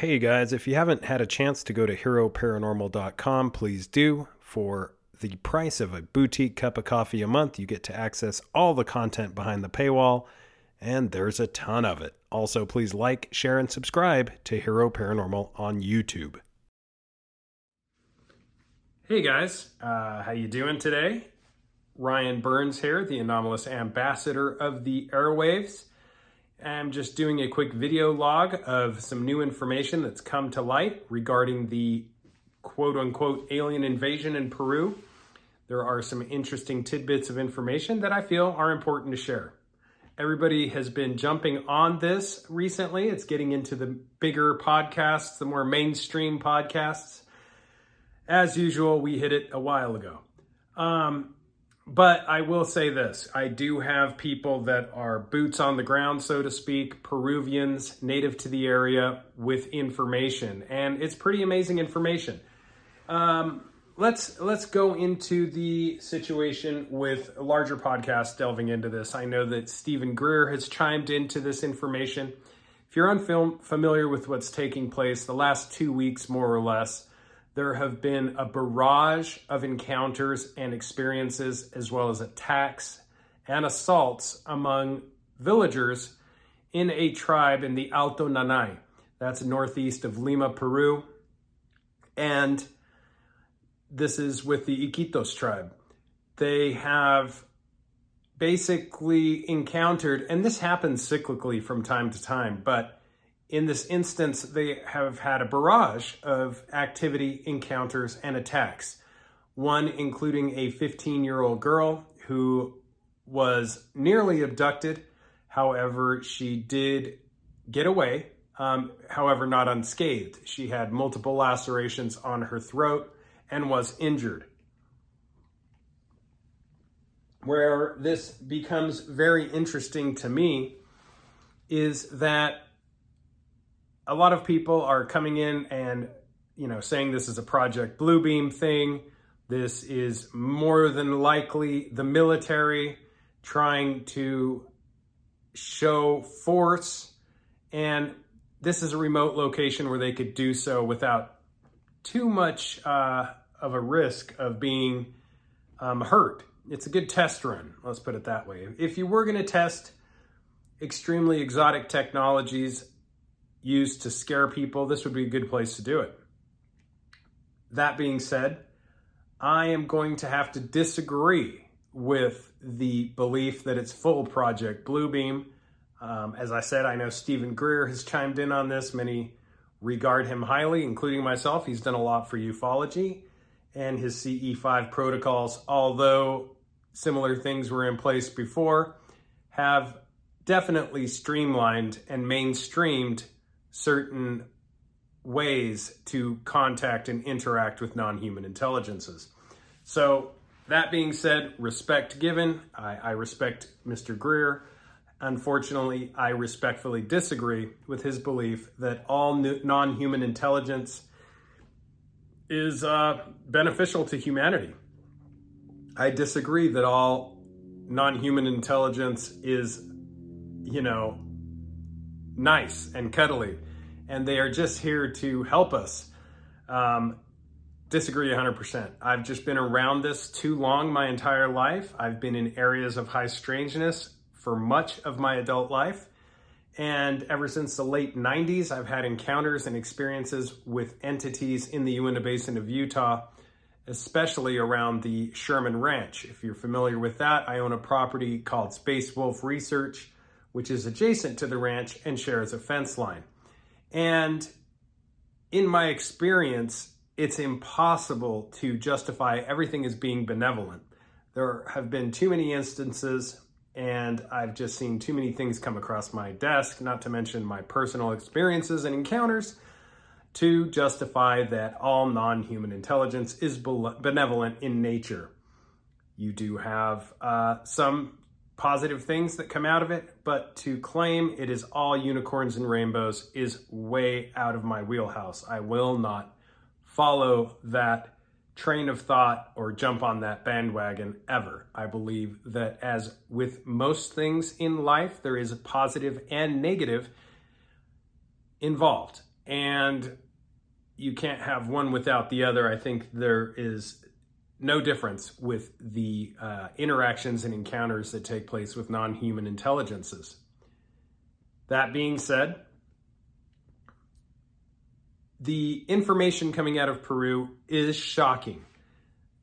Hey guys, if you haven't had a chance to go to heroparanormal.com, please do. For the price of a boutique cup of coffee a month, you get to access all the content behind the paywall, and there's a ton of it. Also, please like, share, and subscribe to Hero Paranormal on YouTube. Hey guys, uh, how you doing today? Ryan Burns here, the anomalous ambassador of the airwaves. I'm just doing a quick video log of some new information that's come to light regarding the quote unquote alien invasion in Peru. There are some interesting tidbits of information that I feel are important to share. Everybody has been jumping on this recently. It's getting into the bigger podcasts, the more mainstream podcasts. As usual, we hit it a while ago. Um, but I will say this I do have people that are boots on the ground, so to speak, Peruvians, native to the area, with information. And it's pretty amazing information. Um, let's let's go into the situation with larger podcast delving into this. I know that Steven Greer has chimed into this information. If you're unfamiliar with what's taking place the last two weeks, more or less, there have been a barrage of encounters and experiences, as well as attacks and assaults among villagers in a tribe in the Alto Nanay. That's northeast of Lima, Peru. And this is with the Iquitos tribe. They have basically encountered, and this happens cyclically from time to time, but in this instance, they have had a barrage of activity, encounters, and attacks. One including a 15 year old girl who was nearly abducted. However, she did get away, um, however, not unscathed. She had multiple lacerations on her throat and was injured. Where this becomes very interesting to me is that a lot of people are coming in and you know saying this is a project bluebeam thing. This is more than likely the military trying to show force. And this is a remote location where they could do so without too much uh, of a risk of being um, hurt. It's a good test run let's put it that way. If you were going to test extremely exotic technologies used to scare people, this would be a good place to do it. That being said, I am going to have to disagree with the belief that it's full Project Bluebeam. Um, as I said, I know Steven Greer has chimed in on this. Many regard him highly, including myself. He's done a lot for ufology and his CE5 protocols, although similar things were in place before, have definitely streamlined and mainstreamed certain ways to contact and interact with non human intelligences. So, that being said, respect given. I, I respect Mr. Greer. Unfortunately, I respectfully disagree with his belief that all non human intelligence is uh, beneficial to humanity. I disagree that all non human intelligence is, you know, nice and cuddly, and they are just here to help us. Um, disagree 100%. I've just been around this too long my entire life. I've been in areas of high strangeness for much of my adult life. And ever since the late 90s, I've had encounters and experiences with entities in the Uinta Basin of Utah, especially around the Sherman Ranch. If you're familiar with that, I own a property called Space Wolf Research which is adjacent to the ranch and shares a fence line. And in my experience, it's impossible to justify everything as being benevolent. There have been too many instances, and I've just seen too many things come across my desk, not to mention my personal experiences and encounters, to justify that all non human intelligence is benevolent in nature. You do have uh, some positive things that come out of it, but to claim it is all unicorns and rainbows is way out of my wheelhouse. I will not follow that train of thought or jump on that bandwagon ever. I believe that, as with most things in life, there is a positive and negative involved. and you can't have one without the other. I think there is no difference with the uh, interactions and encounters that take place with non human intelligences. That being said, the information coming out of Peru is shocking.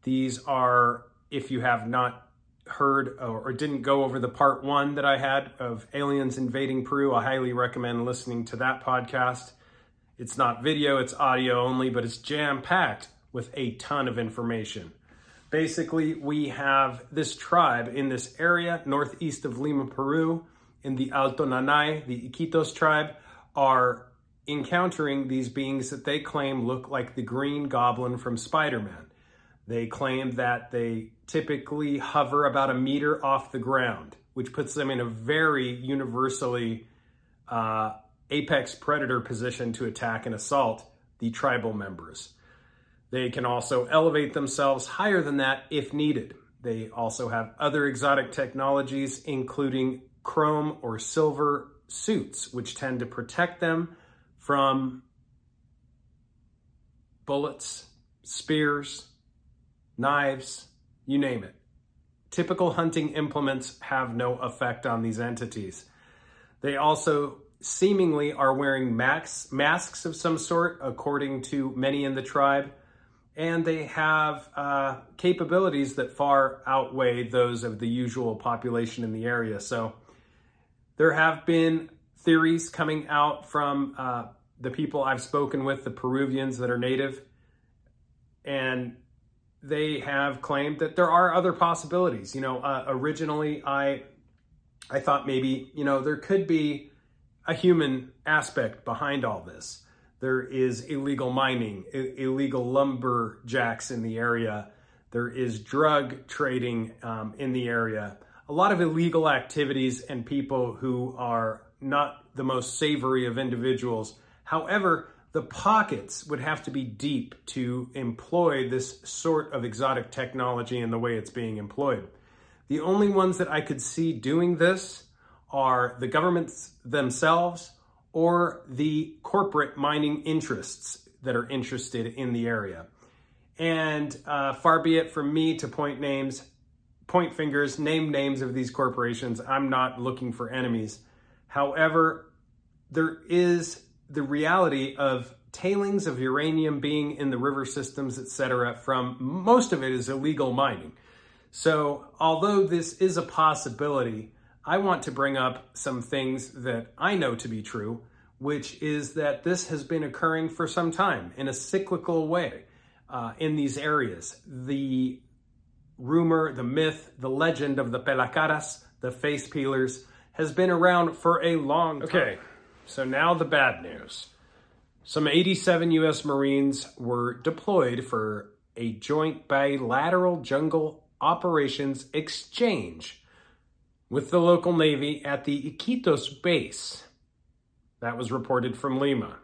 These are, if you have not heard or, didn't go over the part one that I had of aliens invading Peru, I highly recommend listening to that podcast. It's not video, it's audio only, but it's jam packed with a ton of information. Basically, we have this tribe in this area northeast of Lima, Peru, in the Alto Nanay, the Iquitos tribe, are encountering these beings that they claim look like the Green Goblin from Spider Man. They claim that they typically hover about a meter off the ground, which puts them in a very universally uh, apex predator position to attack and assault the tribal members. They can also elevate themselves higher than that if needed. They also have other exotic technologies, including chrome or silver suits, which tend to protect them from bullets, spears, knives, you name it. Typical hunting implements have no effect on these entities. They also seemingly are wearing masks, of some sort, according to many in the tribe and they have uh, capabilities that far outweigh those of the usual population in the area. So there have been theories coming out from uh, the people I've spoken with, the Peruvians that are native, and they have claimed that there are other possibilities. You know, uh, originally I I thought maybe you know there could be a human aspect behind all this. There is illegal mining, illegal lumberjacks in the area. There is drug trading um, in the area. A lot of illegal activities and people who are not the most savory of individuals. However, the pockets would have to be deep to employ this sort of exotic technology in the way it's being employed. The only ones that I could see doing this are the governments themselves or the corporate mining interests that are interested in the area. And uh, far be it from me to point names, point fingers, name names of these corporations. I'm not looking for enemies. However, there is the reality of tailings of uranium being in the river systems, etc. From most of it is illegal mining. So, although this is a possibility, I want to bring up some things that I know to be true, which is that this has been occurring for some time in a cyclical way uh, in these areas. The rumor, the myth, the legend of the pelacaras, the face peelers, has been around for a long time. Okay, so now the bad news. Some 87 U.S. Marines were deployed for a joint bilateral jungle operations exchange with the local Navy at the Iquitos base. That was reported from Lima.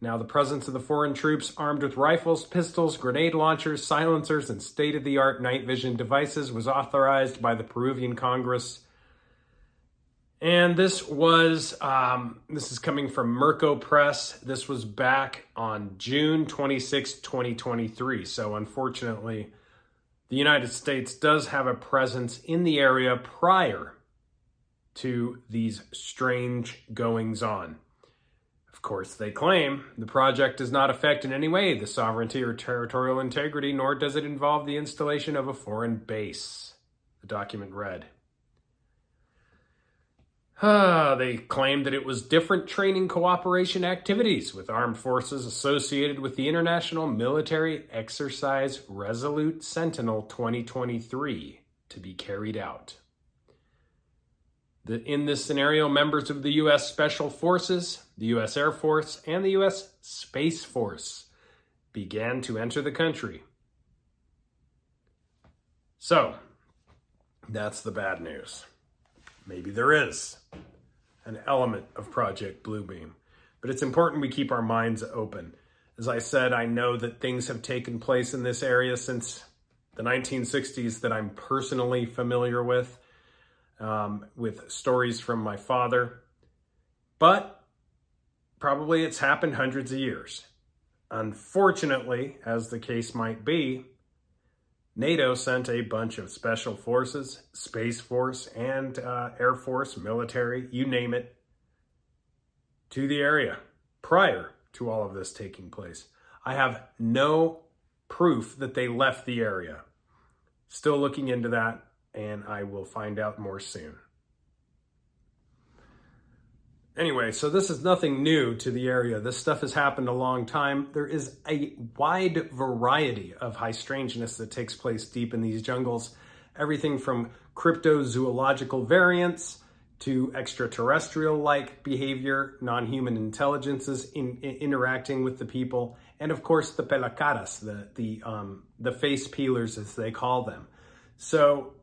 Now, the presence of the foreign troops armed with rifles, pistols, grenade launchers, silencers, and state of the art night vision devices was authorized by the Peruvian Congress. And this was, um, this is coming from MercoPress. This was back on June 26, 2023. So, unfortunately, the United States does have a presence in the area prior to these strange goings on. Of course, they claim the project does not affect in any way the sovereignty or territorial integrity, nor does it involve the installation of a foreign base, the document read. They claimed that it was different training cooperation activities with armed forces associated with the International Military Exercise Resolute Sentinel 2023 to be carried out. The, in this scenario, members of the U.S. Special Forces, the U.S. Air Force, and the U.S. Space Force began to enter the country. So, that's the bad news. Maybe there is an element of Project Bluebeam, but it's important we keep our minds open. As I said, I know that things have taken place in this area since the 1960s that I'm personally familiar with um, with stories from my father. But probably it's happened hundreds of years. Unfortunately, as the case might be, NATO sent a bunch of special forces, Space Force, and uh, Air Force, military, you name it, to the area prior to all of this taking place. I have no proof that they left the area. Still looking into that, and I will find out more soon. Anyway, so this is nothing new to the area. This stuff has happened a long time. There is a wide variety of high strangeness that takes place deep in these jungles. Everything from cryptozoological variants to extraterrestrial like behavior, non human intelligences in, in, interacting with the people, and of course the pelacaras, the, the, um, the face peelers as they call them. So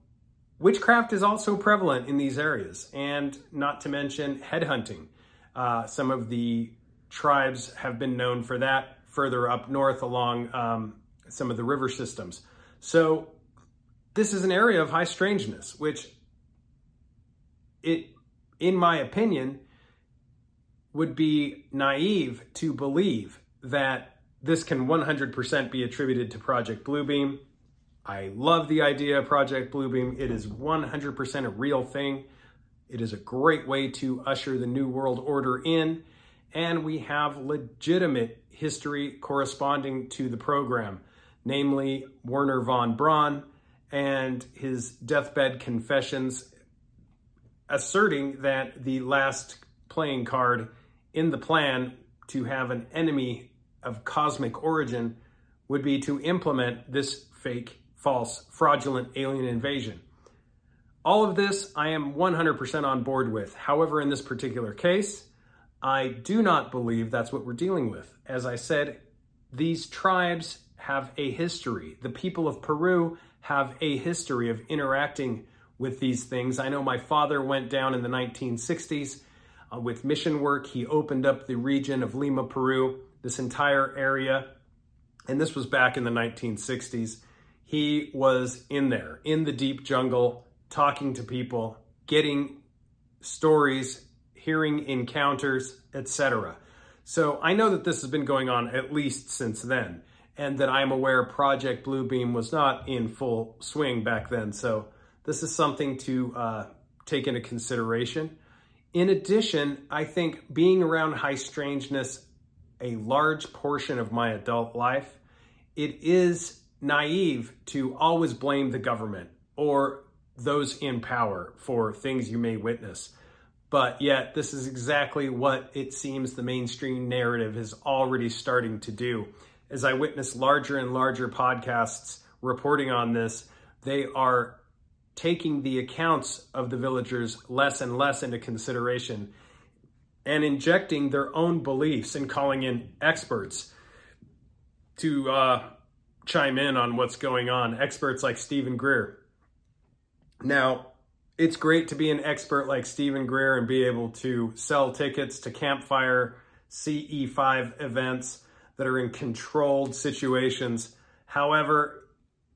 Witchcraft is also prevalent in these areas, and not to mention headhunting. Uh, some of the tribes have been known for that further up north along um, some of the river systems. So, this is an area of high strangeness, which it, in my opinion, would be naive to believe that this can 100% be attributed to Project Bluebeam I love the idea of Project Bluebeam. It is 100% a real thing. It is a great way to usher the New World Order in, and we have legitimate history corresponding to the program, namely Wernher von Braun and his deathbed confessions asserting that the last playing card in the plan to have an enemy of cosmic origin would be to implement this fake false, fraudulent alien invasion. All of this I am 100% on board with. However, in this particular case, I do not believe that's what we're dealing with. As I said, these tribes have a history. The people of Peru have a history of interacting with these things. I know my father went down in the 1960s uh, with mission work. He opened up the region of Lima, Peru, this entire area. And this was back in the 1960s he was in there, in the deep jungle, talking to people, getting stories, hearing encounters, etc. So I know that this has been going on at least since then, and that I'm aware Project Bluebeam was not in full swing back then. So this is something to uh, take into consideration. In addition, I think being around high strangeness a large portion of my adult life, it is naive to always blame the government or those in power for things you may witness. But yet, this is exactly what it seems the mainstream narrative is already starting to do. As I witness larger and larger podcasts reporting on this, they are taking the accounts of the villagers less and less into consideration and injecting their own beliefs and calling in experts to uh, chime in on what's going on, experts like Steven Greer. Now, it's great to be an expert like Steven Greer and be able to sell tickets to campfire CE5 events that are in controlled situations. However,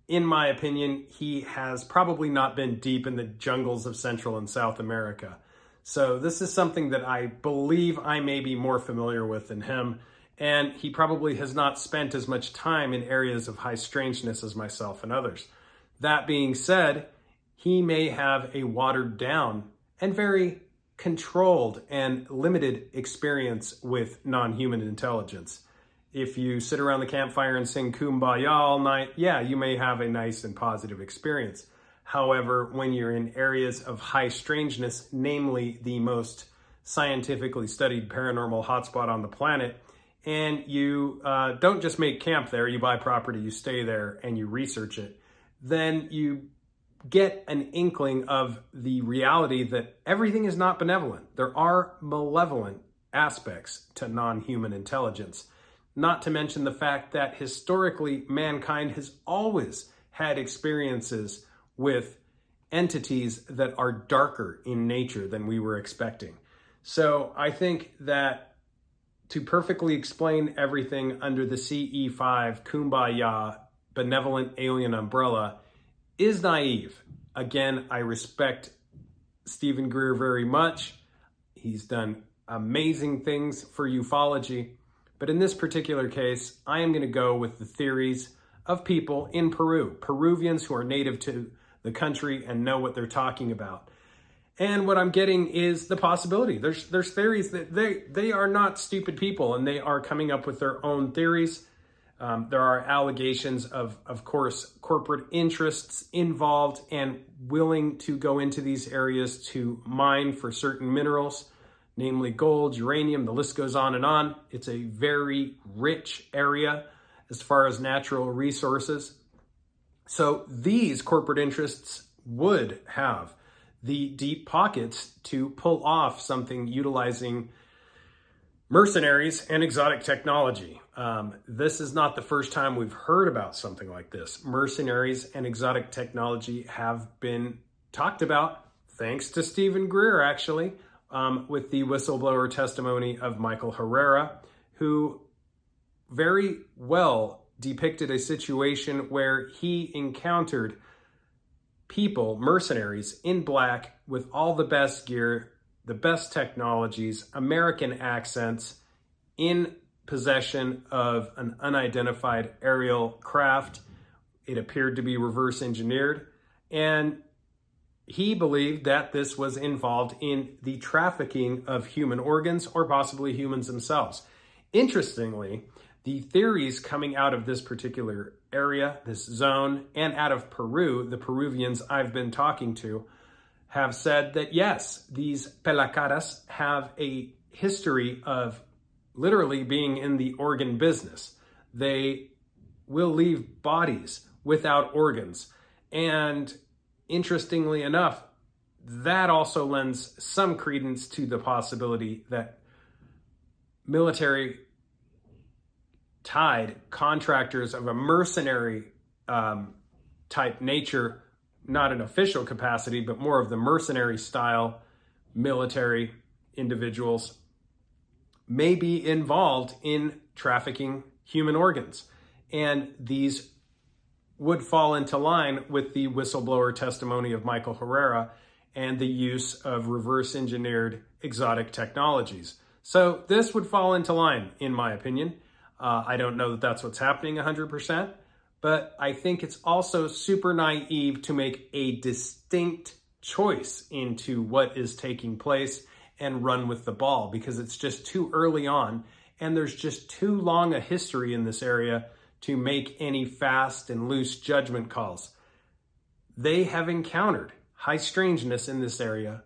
in my opinion, he has probably not been deep in the jungles of Central and South America. So, this is something that I believe I may be more familiar with than him and he probably has not spent as much time in areas of high strangeness as myself and others. That being said, he may have a watered down and very controlled and limited experience with non human intelligence. If you sit around the campfire and sing kumbaya all night, yeah, you may have a nice and positive experience. However, when you're in areas of high strangeness, namely the most scientifically studied paranormal hotspot on the planet, and you uh, don't just make camp there, you buy property, you stay there, and you research it, then you get an inkling of the reality that everything is not benevolent. There are malevolent aspects to non human intelligence. Not to mention the fact that historically, mankind has always had experiences with entities that are darker in nature than we were expecting. So I think that to perfectly explain everything under the CE5 kumbaya benevolent alien umbrella is naive. Again, I respect Steven Greer very much. He's done amazing things for ufology. But in this particular case, I am going to go with the theories of people in Peru, Peruvians who are native to the country and know what they're talking about. And what I'm getting is the possibility. There's there's theories that they they are not stupid people and they are coming up with their own theories. Um, there are allegations of, of course, corporate interests involved and willing to go into these areas to mine for certain minerals, namely gold, uranium, the list goes on and on. It's a very rich area as far as natural resources. So these corporate interests would have the deep pockets to pull off something utilizing mercenaries and exotic technology. Um, this is not the first time we've heard about something like this. Mercenaries and exotic technology have been talked about, thanks to Steven Greer, actually, um, with the whistleblower testimony of Michael Herrera, who very well depicted a situation where he encountered people, mercenaries in black with all the best gear, the best technologies, American accents, in possession of an unidentified aerial craft. It appeared to be reverse engineered. And he believed that this was involved in the trafficking of human organs or possibly humans themselves. Interestingly, the theories coming out of this particular area, this zone, and out of Peru, the Peruvians I've been talking to, have said that yes, these pelacaras have a history of literally being in the organ business. They will leave bodies without organs. And interestingly enough, that also lends some credence to the possibility that military tied contractors of a mercenary um, type nature, not an official capacity, but more of the mercenary style military individuals, may be involved in trafficking human organs. And these would fall into line with the whistleblower testimony of Michael Herrera and the use of reverse engineered exotic technologies. So this would fall into line, in my opinion. Uh, I don't know that that's what's happening 100%, but I think it's also super naive to make a distinct choice into what is taking place and run with the ball because it's just too early on and there's just too long a history in this area to make any fast and loose judgment calls. They have encountered high strangeness in this area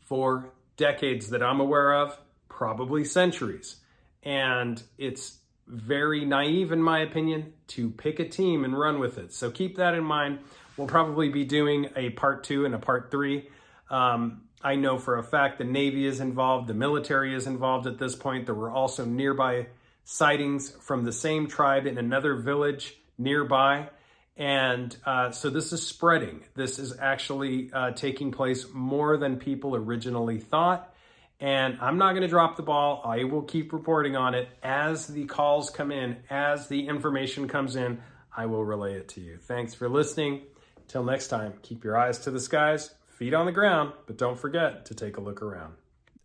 for decades that I'm aware of, probably centuries. And it's very naive, in my opinion, to pick a team and run with it. So keep that in mind. We'll probably be doing a part two and a part three. Um, I know for a fact the Navy is involved, the military is involved at this point. There were also nearby sightings from the same tribe in another village nearby. And uh, so this is spreading. This is actually uh, taking place more than people originally thought. And I'm not going to drop the ball. I will keep reporting on it as the calls come in, as the information comes in. I will relay it to you. Thanks for listening. Till next time, keep your eyes to the skies, feet on the ground, but don't forget to take a look around.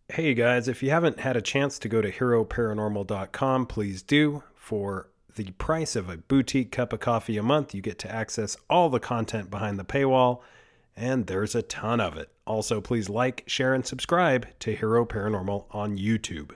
Hey guys, if you haven't had a chance to go to heroparanormal.com, please do. For the price of a boutique cup of coffee a month, you get to access all the content behind the paywall and there's a ton of it. Also, please like, share, and subscribe to Hero Paranormal on YouTube.